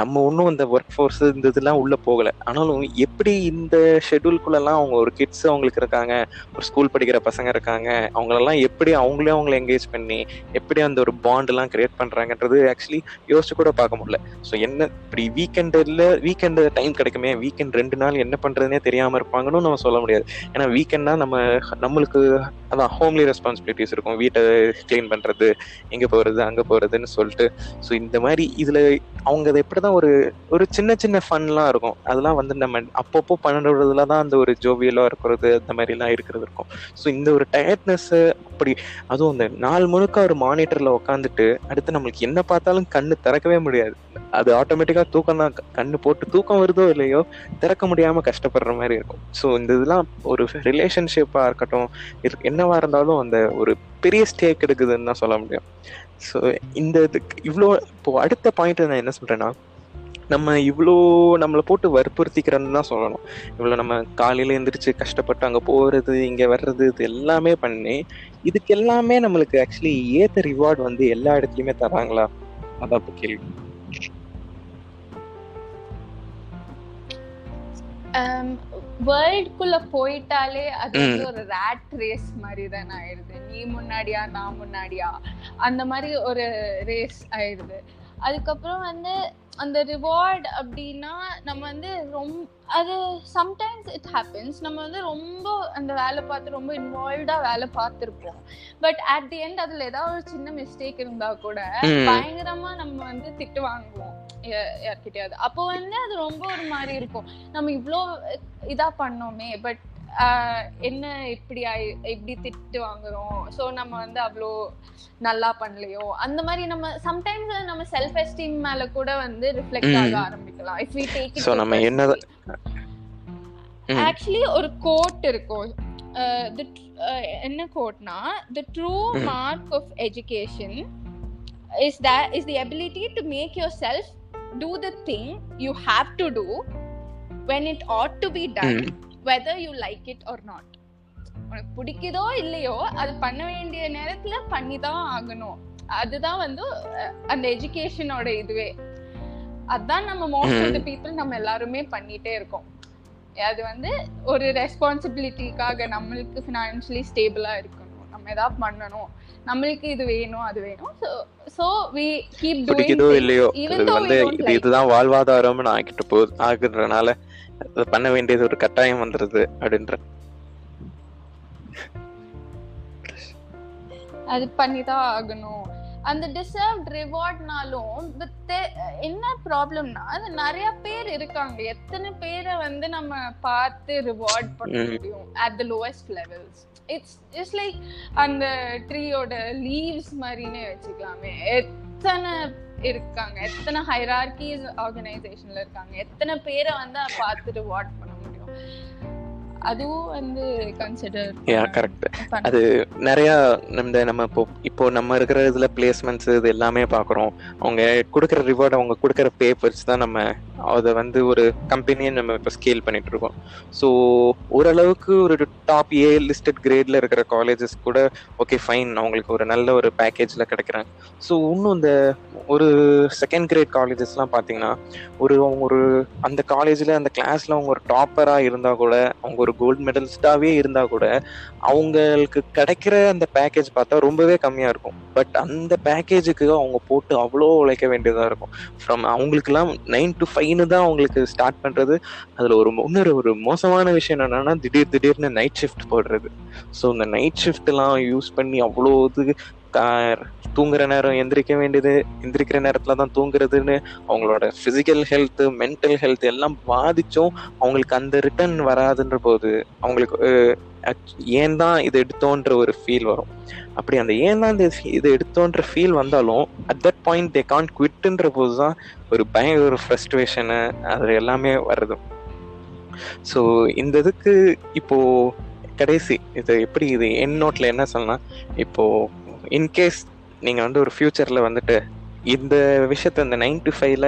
நம்ம ஒன்றும் அந்த ஒர்க் ஃபோர்ஸ் இந்த இதெல்லாம் உள்ள போகல. ஆனாலும் எப்படி இந்த ஷெட்யூல்குள்ளெல்லாம் அவங்க ஒரு கிட்ஸ் அவங்களுக்கு இருக்காங்க ஒரு ஸ்கூல் படிக்கிற பசங்க இருக்காங்க அவங்களெல்லாம் எப்படி அவங்களே அவங்கள என்கேஜ் பண்ணி எப்படி அந்த ஒரு பாண்ட்லாம் கிரியேட் பண்றாங்கன்றது ஆக்சுவலி யோசிச்சு கூட பார்க்க முடியல. ஸோ என்ன இப்படி வீக்கெண்டில் வீக்கெண்டு டைம் கிடைக்குமே வீக்கெண்ட் ரெண்டு நாள் என்ன பண்றதுனே தெரியாம இருப்பாங்கன்னு நம்ம சொல்ல முடியாது. ஏன்னா வீக்கெண்ட்னா நம்ம நம்மளுக்கு அதான் ஹோம்லி ரெஸ்பான்சிபிலிட்டிஸ் இருக்கும். வீட்டை க்ளீன் பண்றது எங்க போறது அங்க போறதுன்னு சொல்லிட்டு. ஸோ இந்த மாதிரி இதுல அவங்க அதை எப்படிதான் ஒரு ஒரு சின்ன சின்ன ஃபன்லாம் இருக்கும். அதெல்லாம் வந்து நம்ம அப்பப்போ பண்ணுறதுல தான் அந்த ஒரு ஜோவியலாக இருக்கிறது அந்த மாதிரிலாம் இருக்கிறது இருக்கும். ஸோ இந்த ஒரு டயர்ட்னஸ்ஸு அப்படி அதுவும் அந்த நாள் முழுக்க ஒரு மானிட்டர்ல உட்காந்துட்டு அடுத்து நம்மளுக்கு என்ன பார்த்தாலும் கண்ணு திறக்கவே முடியாது. அது ஆட்டோமேட்டிக்காக தூக்கம் தான். கண்ணு போட்டு தூக்கம் வருதோ இல்லையோ திறக்க முடியாம கஷ்டப்படுற மாதிரி இருக்கும். ஸோ இந்த இதெல்லாம் ஒரு ரிலேஷன்ஷிப்பா இருக்கட்டும் என்னவா இருந்தாலும் அந்த ஒரு பெரிய ஸ்டேக் எடுக்குதுன்னு தான் சொல்ல முடியும். ஸோ இந்த இதுக்கு இவ்வளோ இப்போ அடுத்த பாயிண்ட் நான் என்ன சொல்றேன்னா நம்ம இவ்வளோ நம்மளை போட்டு வற்புறுத்திக்கிறேன்னு தான் சொல்லணும். இவ்வளோ நம்ம காலையில் எழுந்திரிச்சு கஷ்டப்பட்டு அங்கே போகிறது இங்கே வர்றது இது எல்லாமே பண்ணி இதுக்கு எல்லாமே நம்மளுக்கு ஆக்சுவலி ஏத்த ரிவார்டு வந்து எல்லா இடத்துலையுமே தராங்களா அதான் இப்போ கேள்வி. வேர்ல்டுக்குள்ள போயிட்டாலே அது வந்து. ஒரு ரேட் ரேஸ் மாதிரி தான் ஆயிடுது. நீ முன்னாடியா நான் முன்னாடியா? அந்த மாதிரி ஒரு ரேஸ் ஆயிடுது. அதுக்கப்புறம் வந்து அந்த ரிவார்ட் அப்படின்னா நம்ம வந்து ரொம்ப அது சம்டைம்ஸ் இட் ஹேப்பன்ஸ் நம்ம வந்து ரொம்ப அந்த வேலை பார்த்து ரொம்ப இன்வால்வ்டா வேலை பார்த்துருப்போம். பட் அட் தி எண்ட் அதுல ஏதாவது ஒரு சின்ன மிஸ்டேக் இருந்தா கூட ம். பயங்கரமா நம்ம வந்து திட்டு வாங்குவோம். யார்கிட்டயாவது. அப்போ வந்து அது ரொம்ப ஒரு மாதிரி இருக்கும். நம்ம இவ்ளோ இதா பண்ணோமே பட் என்ன இப்படி ஆயி- இப்படி திட்டு வாங்குறோம் சோ நம்ம வந்து அவ்வளோ நல்லா பண்ணலையோ அந்த மாதிரி நம்ம சம்டைம்ஸ் நம்ம செல்ஃப் எஸ்டீம் மேல கூட வந்து ரிஃப்ளெக்ட். ஆக ஆரம்பிக்கலாம் இஃப் வி டேக் So, நம்ம ம். ஆக்சுவலி ஒரு கோட் இருக்கும் என்ன கோட்னா the true. Mark of education is that is the ability to make yourself do the thing you have to do when it ought to be done ம். Whether you like it or not. உனக்கு பிடிக்குதோ இல்லையோ அது பண்ண வேண்டிய நேரத்துல பண்ணி தான் ஆகணும். அதுதான் வந்து அந்த எஜுகேஷனோட இதுவே. அதான் நம்ம மோஸ்ட் ஆஃப் த பீப்புள் நம்ம எல்லாருமே பண்ணிட்டே இருக்கோம். அது வந்து ஒரு ரெஸ்பான்சிபிலிட்டிக்காக நம்மளுக்கு ஃபினான்ஷியலி ஸ்டேபிளா இருக்கணும். நம்ம ஏதாவது பண்ணணும். நம்மளுக்கு இது வேணும் அது வேணும். ஸோ ஸோ வி கீப் பிடிக்குதோ இல்லையோ இது வந்து இதுதான் வாழ்வாதாரம்னு ஆகிட்டு போகுது ஆகுறதுனால அது பண்ண வேண்டியது ஒரு கட்டாயம் வந்துருது அப்படின்ற. அது பண்ணி தான் ஆகணும். அந்த டிசர்வ்ட் ரிவார்ட்னாலும் என்ன ப்ராப்ளம்னா அது நிறைய பேர் இருக்காங்க. எத்தனை பேரை வந்து நம்ம பார்த்து ரிவார்ட் பண்ண. முடியும்? At the lowest levels it's it's like அந்த ட்ரீயோட லீவ்ஸ் மாதிரினே வச்சுக்கலாமே. எத்தனை இருக்காங்க. எத்தனை ஹைரார்கிஸ் ஆர்கனைசேஷன்ல இருக்காங்க. எத்தனை பேரை வந்து பார்த்து ரிவார்ட் பண்ண முடியும்? அதுவும் வந்து கன்சிடர் யா கரெக்ட் அது நிறைய இந்த நம்ம இப்போ இப்போ நம்ம இருக்கிற இதுல பிளேஸ்மெண்ட்ஸ் இது எல்லாமே பாக்குறோம் அவங்க கொடுக்குற ரிவார்ட் அவங்க கொடுக்குற பேப்பர்ஸ் தான் நம்ம அதை வந்து ஒரு கம்பெனியை நம்ம இப்போ ஸ்கேல் பண்ணிட்டு இருக்கோம். ஸோ ஓரளவுக்கு ஒரு டாப் ஏ லிஸ்டட் கிரேட்ல இருக்கிற காலேஜஸ் கூட ஓகே ஃபைன் அவங்களுக்கு ஒரு நல்ல ஒரு பேக்கேஜில் கிடைக்கிறாங்க. ஸோ இன்னும் இந்த ஒரு செகண்ட் கிரேட் காலேஜஸ்லாம் பார்த்தீங்கன்னா ஒரு அவங்க ஒரு அந்த காலேஜில் அந்த கிளாஸில் அவங்க ஒரு டாப்பராக இருந்தால் கூட அவங்க ஒரு கோல்டு மெடலிஸ்டாகவே இருந்தால் கூட அவங்களுக்கு கிடைக்கிற அந்த பேக்கேஜ் பார்த்தா ரொம்பவே கம்மியாக இருக்கும். பட் அந்த பேக்கேஜுக்கு அவங்க போட்டு அவ்வளோ உழைக்க வேண்டியதாக இருக்கும். ஃப்ரம் அவங்களுக்குலாம் நைன் டு ஃபைவ்னு தான் அவங்களுக்கு ஸ்டார்ட் பண்றது. அதுல ஒரு இன்னொரு ஒரு மோசமான விஷயம் என்னன்னா திடீர் திடீர்னு நைட் ஷிஃப்ட் போடுறது. ஸோ இந்த நைட் ஷிஃப்ட்லாம் யூஸ் பண்ணி அவ்வளோ இது தூங்குற நேரம் எந்திரிக்க வேண்டியது எந்திரிக்கிற நேரத்துல தான் தூங்குறதுன்னு அவங்களோட பிசிக்கல் ஹெல்த் மென்டல் ஹெல்த் எல்லாம் பாதிச்சும் அவங்களுக்கு அந்த ரிட்டர்ன் வராதுன்ற போது அவங்களுக்கு ஏன் தான் இது எடுத்தோன்ற ஒரு ஃபீல் வரும். அப்படி அந்த ஏன் தான் இந்த இது எடுத்தோன்ற ஃபீல் வந்தாலும் at that point they can குவிட்டுன்ற போது தான் ஒரு பயங்கர ஒரு ஃப்ரஸ்ட்ரேஷனு அது எல்லாமே வருது. ஸோ இந்த இதுக்கு இப்போது கடைசி இது எப்படி இது என் நோட்டில் என்ன சொல்லலாம்? இப்போது இன்கேஸ் நீங்கள் வந்து ஒரு ஃப்யூச்சரில் வந்துட்டு இந்த விஷயத்த இந்த நைன் டு ஃபைவ்ல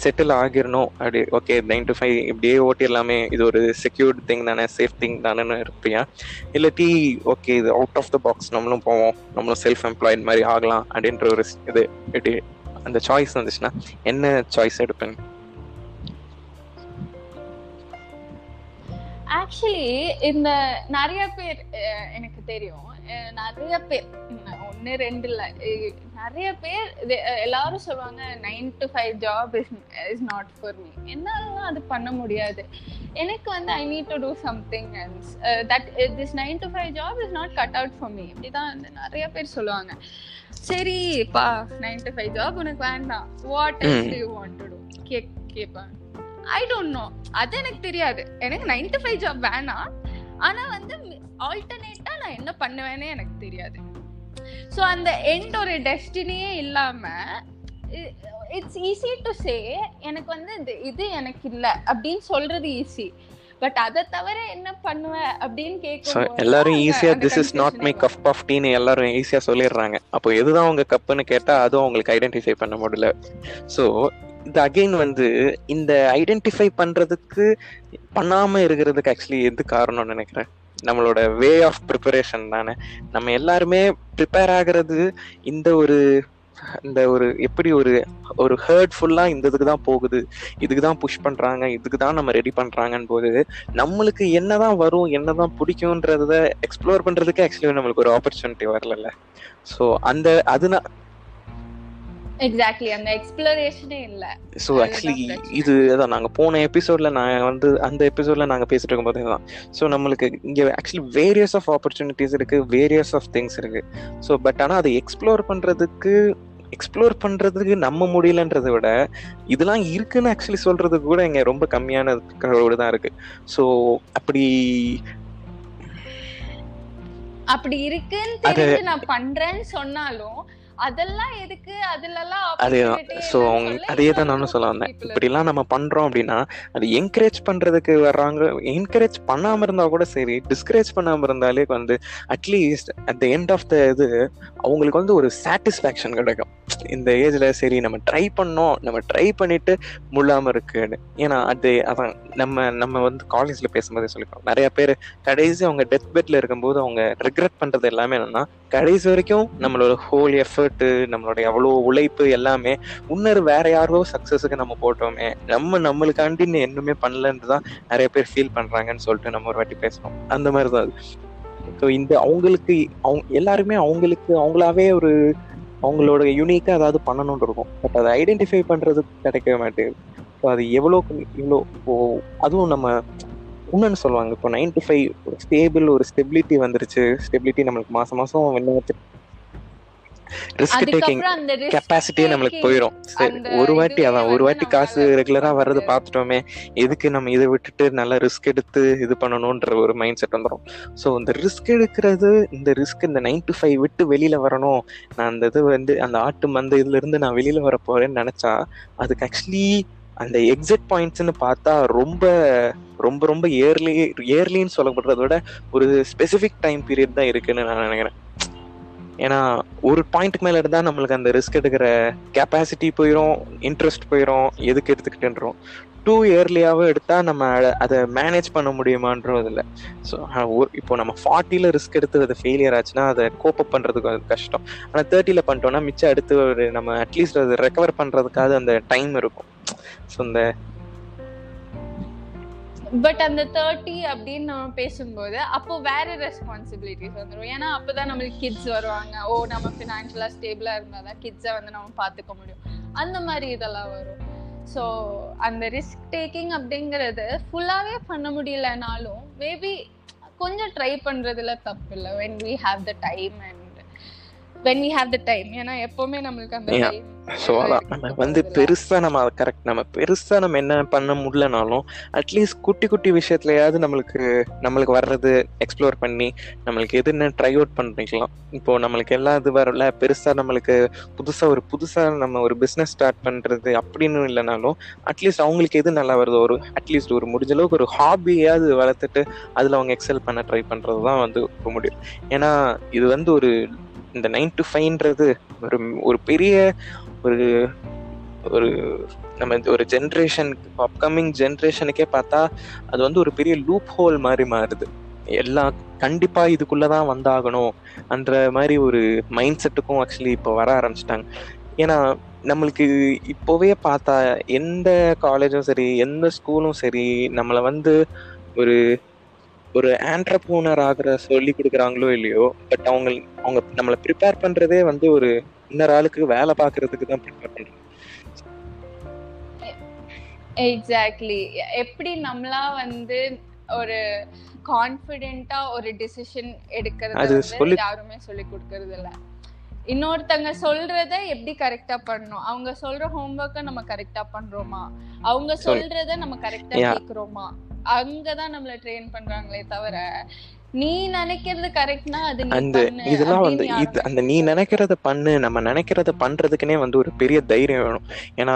செட்டில் ஆகிடணும் அப்படி ஓகே நைன் டு ஃபைவ் இப்படியே ஓட்டிடலாமே இது ஒரு செக்யூர்ட் திங் தானே சேஃப் திங் தானேன்னு இருப்பியா? இல்லாட்டி ஓகே இது அவுட் ஆஃப் த பாக்ஸ் நம்மளும் போவோம். நம்மளும் செல்ஃப் எம்ப்ளாய்ட் மாதிரி ஆகலாம் அப்படின்ற ஒரு இது இப்படி அந்த சாய்ஸ் வந்துச்சுன்னா என்ன சாய்ஸ் எடுப்பேன்? ஆக்சுவலி இந்த நிறைய பேர் எனக்கு தெரியும். நிறைய பேர் ஒன்னு ரெண்டு இல்ல நிறைய பேர் எல்லாரும் சொல்லுவாங்க nine to five job is is not for me என்னால அது பண்ண முடியாது. எனக்கு வந்து I need to do something else that this nine to five job is not cut out for me இப்படிதான் வந்து நிறைய பேர் சொல்லுவாங்க. சரி பா நைன் டு ஃபைவ் ஜாப் உனக்கு வேண்டாம். What. Else you want to do cake கேட்பாங்க ஐ டோன்ட் நோ அது எனக்கு தெரியாது. எனக்கு நைன் டு ஃபைவ் ஜாப் வேணாம். ஆனா வந்து ஆல்டர்னேட்டா நான் என்ன பண்ணுவேனே எனக்கு தெரியாது. ஸோ அந்த எண்ட் ஒரு டெஸ்டினியே இல்லாம இட்ஸ் ஈஸி டு சே எனக்கு வந்து இது இது எனக்கு இல்ல அப்படின்னு சொல்றது ஈஸி பட் அதை தவிர என்ன பண்ணுவ அப்படின்னு கேட்கும் எல்லாரும் ஈஸியா this is not my cup of டீன்னு எல்லாரும் ஈஸியா சொல்லிடுறாங்க. அப்போ எதுதான் உங்க கப்புன்னு கேட்டா அதுவும் அவங்களுக்கு ஐடென்டிஃபை பண்ண முடியல. ஸோ இது அகைன் வந்து இந்த ஐடென்டிஃபை பண்றதுக்கு பண்ணாம இருக்கிறதுக்கு ஆக்சுவலி எது காரணம்னு நினைக்கிறேன்? நம்மளோட வே ஆஃப் ப்ரிப்பரேஷன் தானே. நம்ம எல்லாருமே ப்ரிப்பேர் ஆகிறது இந்த ஒரு இந்த ஒரு எப்படி ஒரு ஒரு ஹர்ட்ஃபுல்லா இந்த இதுக்கு தான் போகுது. இதுக்கு தான் புஷ் பண்றாங்க இதுக்கு தான் நம்ம ரெடி பண்றாங்கன்னு போது நம்மளுக்கு என்னதான் வரும் என்னதான் பிடிக்கும்ன்றத எக்ஸ்ப்ளோர் பண்றதுக்கு ஆக்சுவலி நம்மளுக்கு ஒரு ஆப்பர்ச்சுனிட்டி வரல ஸோ அந்த அதுனா எக்ஸாக்ட்லி அந்த எக்ஸ்ப்ளோரேஷனே இல்ல. அதுதான் ஆக்சுவலி. இது அதான் நாங்கள் போன எபிசோட்ல நான் வந்து அந்த எபிசோட்ல நாங்கள் பேசிட்டு இருக்கும்போது தான் ஸோ நம்மளுக்கு இங்கே ஆக்சுவலி வேரியஸ் ஆஃப் ஆப்பர்ச்சுனிட்டிஸ் இருக்கு வேரியஸ் ஆஃப் திங்ஸ் இருக்கு. ஸோ பட் ஆனால் அதை எக்ஸ்ப்ளோர் பண்றதுக்கு எக்ஸ்ப்ளோர் பண்றதுக்கு நம்ம முடியலன்றதை விட இதெல்லாம் இருக்குன்னு ஆக்சுவலி சொல்றதுக்கு கூட இங்க ரொம்ப கம்மியான தான் இருக்கு. ஸோ அப்படி அப்படி இருக்குன்னு நான் பண்றேன்னு சொன்னாலும் அதெல்லாம் எதுக்கு? அதுலலாம் அதேதான் opportunity ஸோ அவங்க அதே தான் நானும் சொல்ல வந்தேன். இப்படிலாம் நம்ம பண்றோம் அப்படின்னா அது என்கரேஜ் பண்றதுக்கு வர்றாங்க. என்கரேஜ் பண்ணாம இருந்தா கூட சரி டிஸ்கரேஜ் பண்ணாம இருந்தாலே வந்து at least at the end of the இது அவங்களுக்கு வந்து ஒரு சாட்டிஸ்ஃபேக்ஷன் கிடைக்கும். இந்த ஏஜ்ல சரி நம்ம ட்ரை பண்ணோம். நம்ம ட்ரை பண்ணிட்டு முள்ளாம இருக்குன்னு. ஏன்னா அது அதான் நம்ம நம்ம வந்து காலேஜ்ல பேசும்போதே சொல்லிக்கிறோம் நிறைய பேர் கடைசி அவங்க டெத் பெட்ல இருக்கும்போது அவங்க ரிக்ரெட் பண்றது எல்லாமே என்னன்னா கடைசி வரைக்கும் நம்மளோட ஹோல் எஃபர்ட் நம்மளுடைய அவ்வளவு உழைப்பு எல்லாமே முன்னர் வேற யாரோ சக்ஸஸுக்கு நம்ம போட்டோமே. நம்ம நம்மளுக்காண்டி இன்னும் என்னமே பண்ணலன்னு தான் நிறைய பேர் ஃபீல் பண்றாங்கன்னு சொல்லிட்டு நம்ம ஒரு வாட்டி பேசணும் அந்த மாதிரி தான் அது. ஸோ இந்த அவங்களுக்கு அவங்க எல்லாருமே அவங்களுக்கு அவங்களாவே ஒரு அவங்களோட யூனிக்காக ஏதாவது பண்ணணும்னு இருக்கும். பட் அதை ஐடென்டிஃபை பண்ணுறது கிடைக்கவே மாட்டேங்குது. ஸோ அது எவ்வளோ இவ்வளோ ஓ அதுவும் நம்ம இன்னொன்னு சொல்லுவாங்க. இப்போ நைன் டு ஃபைவ் ஸ்டேபிள் ஒரு ஸ்டெபிலிட்டி வந்துருச்சு. ஸ்டெபிலிட்டி நம்மளுக்கு மாதம் மாசம் என்ன ரிஸ்க் டேக்கிங் கெப்பாசிட்டியே நம்மளுக்கு போயிடும் சரி ஒரு வாட்டி அதான் ஒரு வாட்டி காசு ரெகுலரா வர்றது பார்த்துட்டோமே எதுக்கு நம்ம இதை விட்டுட்டு நல்லா ரிஸ்க் எடுத்து இது பண்ணணும்ன்ற ஒரு மைண்ட் செட் வந்துடும் ஸோ இந்த ரிஸ்க் எடுக்கிறது இந்த ரிஸ்க் இந்த நைன் டு ஃபைவ் விட்டு வெளியில வரணும். நான் அந்த இது வந்து அந்த ஆட்டு மந்த இதுல இருந்து நான் வெளியில வர போறேன்னு நினைச்சா அதுக்கு ஆக்சுவலி அந்த எக்ஸிட் பாயிண்ட்ஸ்னு பார்த்தா ரொம்ப ரொம்ப ரொம்ப இயர்லி இயர்லின்னு சொல்லப்படுறத விட ஒரு ஸ்பெசிஃபிக் டைம் பீரியட் தான் இருக்குன்னு நான் நினைக்கிறேன். ஏன்னா ஒரு பாயிண்ட்டுக்கு மேல இருந்தா நம்மளுக்கு அந்த ரிஸ்க் எடுக்கிற கெப்பாசிட்டி போயிடும் இன்ட்ரெஸ்ட் போயிடும் எதுக்கு எடுத்துக்கிட்டுன்றோம். டூ இயர்லியாவும் எடுத்தா நம்ம அதை மேனேஜ் பண்ண முடியுமான்றோம் இல்லை ஸோ இப்போ நம்ம ஃபார்ட்டியில் ரிஸ்க் எடுத்து அது ஃபெயிலியர் ஆச்சுன்னா அதை கோப்பப் பண்றதுக்கு அது கஷ்டம். ஆனால் தேர்ட்டியில் பண்ணிட்டோம்னா மிச்சம் அடுத்து ஒரு நம்ம அட்லீஸ்ட் அதை ரெக்கவர் பண்ணுறதுக்காக அந்த டைம் இருக்கும். ஸோ இந்த பட் அந்த தேர்ட்டி அப்படின்னு நம்ம பேசும்போது அப்போ வேற ரெஸ்பான்சிபிலிட்டிஸ் வந்துடும் ஏன்னா அப்பதான் நம்மளுக்கு கிட்ஸ் வருவாங்க. ஓ நம்ம ஃபினான்ஷியலா ஸ்டேபிளா இருந்தாதான் கிட்ஸை வந்து நம்ம பார்த்துக்க முடியும். அந்த மாதிரி இதெல்லாம் வரும். ஸோ அந்த ரிஸ்க் டேக்கிங் அப்படிங்கிறது ஃபுல்லாவே பண்ண முடியலனாலும் மேபி கொஞ்சம் ட்ரை பண்றதுல தப்பு இல்லை when we have the time and when we have the time ஏன்னா எப்பவுமே நம்மளுக்கு அந்த. டைம் ஸோ அதான். நம்ம வந்து பெருசாக நம்ம கரெக்ட் நம்ம பெருசாக நம்ம என்ன பண்ண முடியலனாலும் அட்லீஸ்ட் குட்டி குட்டி விஷயத்துலையாவது நம்மளுக்கு நம்மளுக்கு வர்றது எக்ஸ்ப்ளோர் பண்ணி நம்மளுக்கு எதுன்னு ட்ரை அவுட் பண்ணிக்கலாம். இப்போ நம்மளுக்கு எல்லா இது வரல பெருசாக நம்மளுக்கு புதுசாக ஒரு புதுசாக நம்ம ஒரு பிஸ்னஸ் ஸ்டார்ட் பண்ணுறது அப்படின்னு இல்லைனாலும் அட்லீஸ்ட் அவங்களுக்கு எது நல்லா வருதோ ஒரு அட்லீஸ்ட் ஒரு முடிஞ்ச அளவுக்கு ஒரு ஹாபியாவது வளர்த்துட்டு அதில் அவங்க எக்ஸல் பண்ண ட்ரை பண்ணுறது தான் வந்து ரொம்ப முடியும். ஏன்னா இது வந்து ஒரு இந்த நைன் டு ஃபைவ்ன்றது ஒரு ஒரு பெரிய ஒரு ஒரு நம்ம இந்த ஒரு ஜென்ரேஷன் அப்கமிங் ஜென்ரேஷனுக்கே பார்த்தா அது வந்து ஒரு பெரிய லூப் ஹோல் மாதிரி மாறுது. எல்லாம் கண்டிப்பா இதுக்குள்ளதான் வந்தாகணும் அந்த மாதிரி ஒரு மைண்ட் செட்டுக்கும் ஆக்சுவலி இப்போ வர ஆரம்பிச்சிட்டாங்க. ஏன்னா நம்மளுக்கு இப்போவே பார்த்தா எந்த காலேஜும் சரி எந்த ஸ்கூலும் சரி நம்மளை வந்து ஒரு ஒரு ஆண்டர்பூனர் ஆகிற சொல்லி கொடுக்குறாங்களோ இல்லையோ பட் அவங்க அவங்க நம்மளை ப்ரிப்பேர் பண்ணுறதே வந்து ஒரு இன்னொரு ஆளுக்கு வேலை பார்க்கறதுக்கு தான் பண்றாங்க எக்ஸாக்ட்லி எப்படி நம்மளா வந்து ஒரு கான்ஃபிடென்ட்டா ஒரு டிசிஷன் எடுக்கிறது யாருமே சொல்லி கொடுக்கறது இல்ல. இன்னொருத்தங்க சொல்றத எப்படி கரெக்டா பண்ணணும்? அவங்க சொல்ற ஹோம்ஒர்க்க நம்ம கரெக்டா பண்றோமா? அவங்க சொல். சொல்றத நம்ம கரெக்டா. கேக்குறோமா? அங்கதான் நம்மள ட்ரெயின் பண்றாங்களே தவிர நீ நினைக்கிறது கரெக்ட்னா அது அந்த இதெல்லாம் வந்து இது அந்த நீ நினைக்கிறத பண்ணு நம்ம நினைக்கிறத பண்றதுக்குனே வந்து ஒரு பெரிய தைரியம் வேணும். ஏன்னா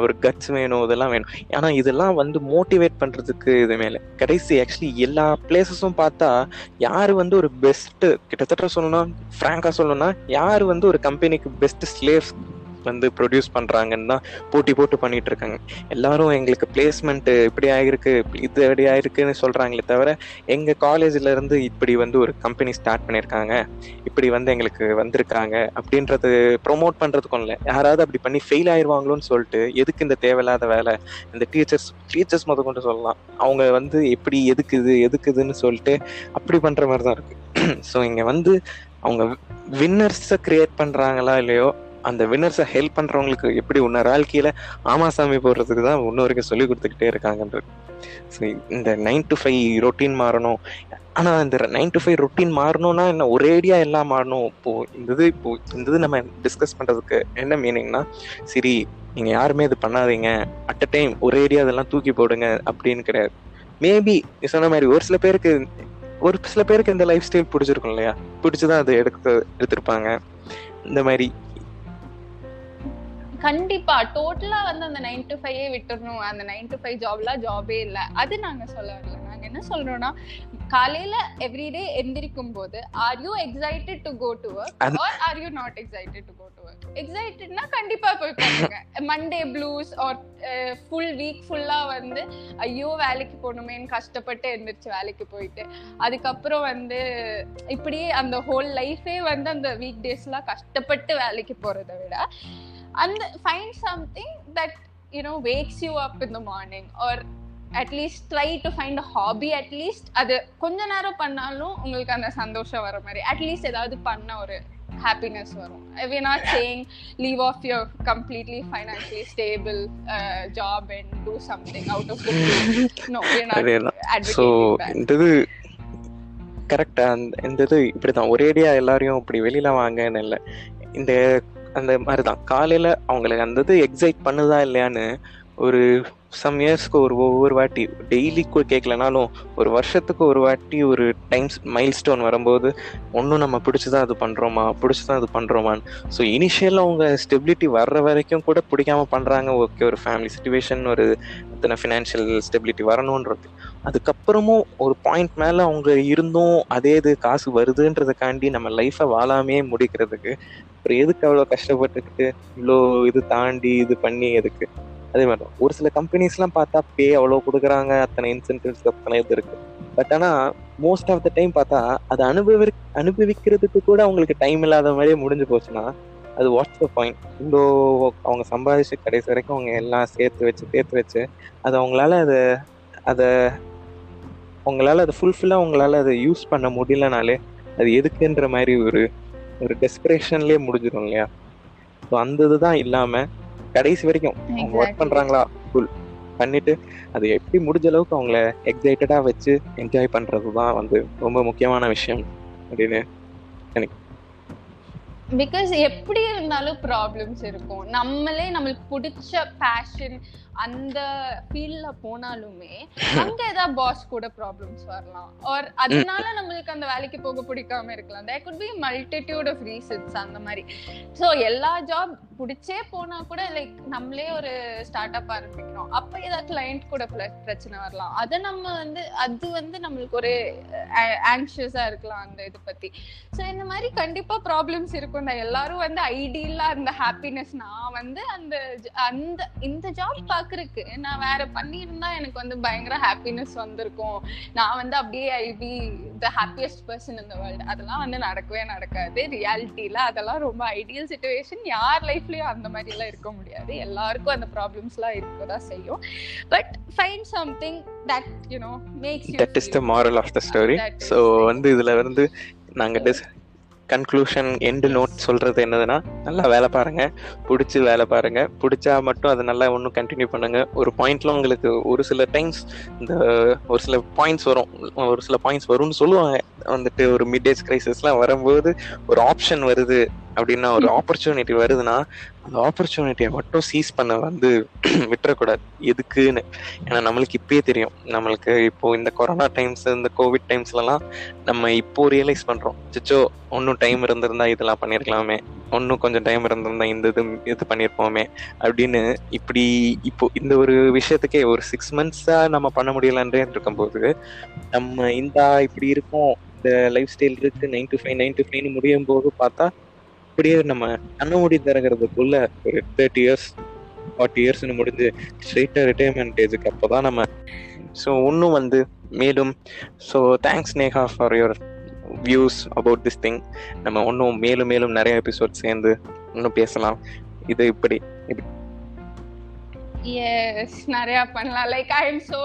ஒரு கட்ஸ் வேணும் இதெல்லாம் வேணும். ஆனா இதெல்லாம் வந்து மோட்டிவேட் பண்றதுக்கு இது மேல. கடைசி ஆக்சுவலி எல்லா பிளேசஸும் பார்த்தா யாரு வந்து ஒரு பெஸ்ட் கிட்டத்தட்ட சொல்லணும்னா ஃப்ராங்கா சொல்லணும்னா யாரு வந்து ஒரு கம்பெனிக்கு பெஸ்ட் ஸ்லேவ்ஸ் வந்து ப்ரொடியூஸ் பண்ணுறாங்கன்னு தான் போட்டி போட்டு பண்ணிட்டு இருக்காங்க எல்லாரும் எங்களுக்கு பிளேஸ்மெண்ட்டு இப்படி ஆகிருக்கு இது இப்படி ஆகிருக்குன்னு சொல்கிறாங்களே தவிர எங்கள் காலேஜ்ல இருந்து இப்படி வந்து ஒரு கம்பெனி ஸ்டார்ட் பண்ணியிருக்காங்க இப்படி வந்து எங்களுக்கு வந்திருக்காங்க அப்படின்றது ப்ரொமோட் பண்ணுறதுக்கும் இல்லை. யாராவது அப்படி பண்ணி ஃபெயில் ஆயிடுவாங்களோன்னு சொல்லிட்டு எதுக்கு இந்த தேவையில்லாத வேலை? இந்த டீச்சர்ஸ் டீச்சர்ஸ் முத கொண்டு சொல்லலாம். அவங்க வந்து எப்படி எதுக்குது எதுக்குதுன்னு சொல்லிட்டு அப்படி பண்ணுற மாதிரி தான் இருக்குது ஸோ (clears throat) இங்கே வந்து அவங்க வின்னர்ஸை கிரியேட் பண்ணுறாங்களா இல்லையோ அந்த வின்னர்ஸை ஹெல்ப் பண்றவங்களுக்கு எப்படி ஒன்று வாழ்க்கையில ஆமாசாமி போடுறதுக்கு தான் இன்ன வரைக்கும் சொல்லி கொடுத்துக்கிட்டே இருக்காங்கன்றது ஸோ இந்த நைன் டு ஃபைவ் ரொட்டீன் மாறணும். ஆனால் இந்த நைன் டு ஃபைவ் ரொட்டீன் மாறணும்னா என்ன? ஒரேடியா எல்லாம் மாறணும். இப்போது இந்த இது இப்போ இந்த இது நம்ம டிஸ்கஸ் பண்ணுறதுக்கு என்ன மீனிங்னா சரி நீங்கள் யாருமே இது பண்ணாதீங்க. அட் அ டைம் ஒரேடியா இதெல்லாம் தூக்கி போடுங்க அப்படின்னு கிடையாது. மேபி நீ சொன்ன மாதிரி ஒரு சில பேருக்கு ஒரு சில பேருக்கு இந்த லைஃப் ஸ்டைல் பிடிச்சிருக்கும் இல்லையா? பிடிச்சி தான் அதை எடுத்து எடுத்திருப்பாங்க. இந்த மாதிரி கண்டிப்பா டோட்டலா வந்து அந்த நைன் டு ஃபைவ் விட்டுறணும். அந்த நைன் டு ஃபைவ் ஜாப்லாம் ஜாபே இல்ல. அது நாங்க சொல்ல வரல. நாங்க என்ன சொல்றோம்னா காலையில எவ்ரிடே எந்திரிக்கும் போது are you excited to go to work or are you not excited to go to work எக்ஸைட்டட்னா கண்டிப்பா போய் பண்ணுங்க Monday blues or full week ஃபுல்லா வந்து ஐயோ வேலைக்கு போகணுமேன்னு கஷ்டப்பட்டு எந்திரிச்சு வேலைக்கு போயிட்டு அதுக்கப்புறம் வந்து இப்படியே அந்த ஹோல் லைஃபே வந்து அந்த வீக் டேஸ்லாம் கஷ்டப்பட்டு வேலைக்கு போறதை விட அந்த find something that you know wakes you up in the morning or at least try to find a hobby at least அது கொஞ்ச நேரம் பண்ணாலும் உங்களுக்கு அந்த சந்தோஷம் வர மாதிரி. அட்லீஸ்ட் ஏதாவது பண்ண ஒரு ஹாப்பினஸ் வரும். We not saying leave off your completely financially stable job and do something out of no we not so. இந்த இது கரெக்டா இந்த இது இப்படிதான் ஒரேடியா எல்லாரையும் இப்படி வெளியில வாங்கன்னு இல்லை. இந்த அந்த மாதிரி தான் காலையில் அவங்களுக்கு அந்த இது எக்ஸைட் பண்ணுதா இல்லையான்னு ஒரு சம் இயர்ஸ்க்கு ஒரு ஒவ்வொரு வாட்டி டெய்லி கேட்கலனாலும் ஒரு வருஷத்துக்கு ஒரு வாட்டி ஒரு டைம்ஸ் மைல் ஸ்டோன் வரும்போது ஒன்றும் நம்ம பிடிச்சி தான் அது பண்ணுறோமா பிடிச்சி தான் அது பண்ணுறோமான்னு ஸோ இனிஷியல் அவங்க ஸ்டெபிலிட்டி வர்ற வரைக்கும் கூட பிடிக்காம பண்ணுறாங்க ஓகே ஒரு ஃபேமிலி சுச்சுவேஷன் ஒரு இத்தனை ஃபினான்ஷியல் ஸ்டெபிலிட்டி வரணுன்றது அதுக்கப்புறமும் ஒரு பாயிண்ட் மேலே அவங்க இருந்தும் அதே இது காசு வருதுன்றதுக்காண்டி நம்ம லைஃப்பை வாழாமே முடிக்கிறதுக்கு அப்புறம் எதுக்கு அவ்வளோ கஷ்டப்பட்டுக்கிட்டு இவ்வளோ இது தாண்டி இது பண்ணி எதுக்கு? அதே மாதிரி தான். ஒரு சில கம்பெனிஸ்லாம் பார்த்தா பே அவ்வளோ கொடுக்குறாங்க அத்தனை இன்சென்டிவ்ஸ் அத்தனை இது இருக்கு. பட் ஆனால் மோஸ்ட் ஆஃப் த டைம் பார்த்தா அதை அனுபவி அனுபவிக்கிறதுக்கு கூட அவங்களுக்கு டைம் இல்லாத மாதிரியே முடிஞ்சு போச்சுன்னா அது வாட்ஸ் த பாயிண்ட் இவ்வளோ அவங்க சம்பாதிச்சு கடைசி வரைக்கும் அவங்க எல்லாம் சேர்த்து வச்சு சேர்த்து வச்சு அது அவங்களால அதை அதை உங்களால அதை ஃபுல்ஃபில்லாக உங்களால அதை யூஸ் பண்ண முடியலனாலே அது எதுக்குன்ற மாதிரி ஒரு ஒரு டெஸ்பிரேஷன்லேயே முடிஞ்சிடும் இல்லையா? ஸோ அந்த இதுதான் இல்லாம கடைசி வரைக்கும் அவங்க ஒர்க். பண்றாங்களா? ஃபுல் பண்ணிட்டு அது எப்படி முடிஞ்ச அளவுக்கு அவங்கள எக்ஸைட்டடா வச்சு என்ஜாய் பண்றது தான் வந்து ரொம்ப முக்கியமான விஷயம் அப்படின்னு பிகாஸ் எப்படி இருந்தாலும் ப்ராப்ளம்ஸ் இருக்கும். நம்மளே நம்மளுக்கு பிடிச்ச பேஷன் அந்த ஃபீல்ட்ல போனாலுமே அங்க ஏதாவது பாஸ் கூட ப்ராப்ளம்ஸ் வரலாம். ஆர் அதனால நம்மளுக்கு அந்த வேலைக்கு போக பிடிக்காம இருக்கலாம். There could be multitude of reasons அந்த மாதிரி. ஸோ எல்லா ஜாப் பிடிச்சே போனா கூட லைக் நம்மளே ஒரு ஸ்டார்ட் அப் ஆரம்பிக்கிறோம். அப்ப ஏதாவது கிளைண்ட் கூட பிரச்சனை வரலாம். அதை நம்ம வந்து அது வந்து நம்மளுக்கு ஒரு ஆங்ஷியஸா இருக்கலாம் அந்த இது பத்தி. ஸோ இந்த மாதிரி கண்டிப்பா ப்ராப்ளம்ஸ் இருக்கும் எல்லாரும் வந்து ஐடியலா அந்த ஹாப்பினஸ் நான் வந்து அந்த அந்த இந்த ஜாப் பாக்குறதுக்கு. நான் வேற பண்ணியிருந்தா எனக்கு வந்து பயங்கர ஹாப்பினஸ் வந்திருக்கும். நான் வந்து அப்படியே I be the happiest person இந்த வேர்ல்டு அதெல்லாம் வந்து நடக்கவே நடக்காது. ரியாலிட்டியில அதெல்லாம் ரொம்ப ஐடியல் சுச்சுவேஷன் யார் லைஃப்லயும் அந்த மாதிரி எல்லாம் இருக்க முடியாது. எல்லாருக்கும் அந்த ப்ராப்ளம்ஸ்லாம் இருக்கதான் செய்யும். But find something that you know makes you that is the moral of the story so வந்து இதுல வந்து நாங்க டிஸ் கன்க்ளூஷன் எண்டு நோட் சொல்கிறது என்னதுன்னா நல்லா வேலை பாருங்க. பிடிச்சி வேலை பாருங்கள் பிடிச்சா மட்டும் அதை நல்லா ஒன்றும் கண்டினியூ பண்ணுங்கள் ஒரு பாயிண்ட்லாம் உங்களுக்கு ஒரு சில டைம்ஸ் இந்த ஒரு சில பாயிண்ட்ஸ் வரும். ஒரு சில பாயிண்ட்ஸ் வரும்னு சொல்லுவாங்க. வந்துட்டு ஒரு மிட் ஏஜ் கிரைசிஸ்லாம் வரும்போது ஒரு ஆப்ஷன் வருது. அப்படின்னா ஒரு ஆப்பர்ச்சுனிட்டி வருதுன்னா அந்த ஆப்பர்ச்சுனிட்டியை மட்டும் சீஸ் பண்ண வந்து (clears throat) விட்டுறக்கூடாது. எதுக்குன்னு? ஏன்னா நம்மளுக்கு இப்பயே தெரியும். நம்மளுக்கு இப்போ இந்த கொரோனா டைம்ஸ் இந்த கோவிட் டைம்ஸ்லலாம் நம்ம இப்போ ரியலைஸ் பண்ணுறோம் சிச்சோ ஒன்றும் டைம் இருந்திருந்தா இதெல்லாம் பண்ணியிருக்கலாமே ஒன்றும் கொஞ்சம் டைம் இருந்திருந்தா இந்த இது இது பண்ணியிருப்போமே அப்படின்னு இப்படி இப்போ இந்த ஒரு விஷயத்துக்கே ஒரு சிக்ஸ் மந்த்ஸாக நம்ம பண்ண முடியலன்றே இருக்கும்போது நம்ம இந்த இப்படி இருக்கோம். இந்த லைஃப் ஸ்டைல் இருக்குது nine to five nine to ஃபைவ்னு முடியும் போது பார்த்தா அப்படியே நம்ம கண்ண மூடி தரகிறதுக்குள்ள ஒரு தேர்ட்டி இயர்ஸ் ஃபார்ட்டி இயர்ஸ்னு முடிஞ்சு ஸ்ட்ரெயிட்டாக ரிட்டையர்மெண்ட் ஏஜுக்கு அப்போ தான் நம்ம ஸோ இன்னும் வந்து மேலும் so thanks Neha for your views about this thing நம்ம இன்னும் மேலும் மேலும் நிறைய எபிசோட் சேர்ந்து இன்னும் பேசலாம். இது இப்படி. எஸ் நிறைய பண்ணலாம். Like I am so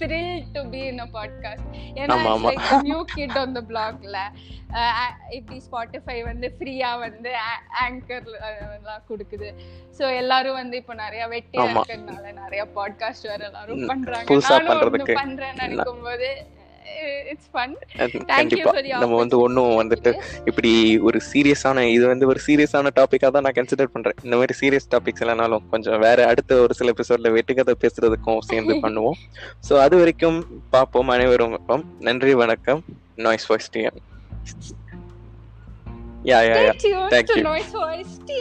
thrilled to be in a podcast ஏன்னா. Like new kid on the பிளாக்ல இப்படி ஸ்பாட்டிஃபை வந்து ஃப்ரீயா வந்து ஆங்கர் எல்லாம் கொடுக்குது சோ எல்லாரும் வந்து இப்போ நிறைய வெட்டியா ஆமா. இருக்கிறதுனால நிறைய பாட்காஸ்ட் வேற எல்லாரும் பண்றாங்க நானும். பண்றேன்னு நினைக்கும் போது இட்ஸ் ஃபன் கண்டிப்பா. நம்ம வந்து ஒன்றும் வந்துட்டு இப்படி ஒரு சீரியஸான இது வந்து ஒரு சீரியஸான டாப்பிக்காக தான் நான் கன்சிடர் பண்றேன். இந்த மாதிரி சீரியஸ் டாபிக்ஸ் இல்லைனாலும் கொஞ்சம் வேற அடுத்த ஒரு சில எபிசோட்ல வெட்டுக்கதை பேசுறதுக்கும் சேர்ந்து (laughs) பண்ணுவோம். ஸோ அது வரைக்கும் பார்ப்போம் அனைவரும். நன்றி வணக்கம். Noise voice TN yeah yeah yeah Stay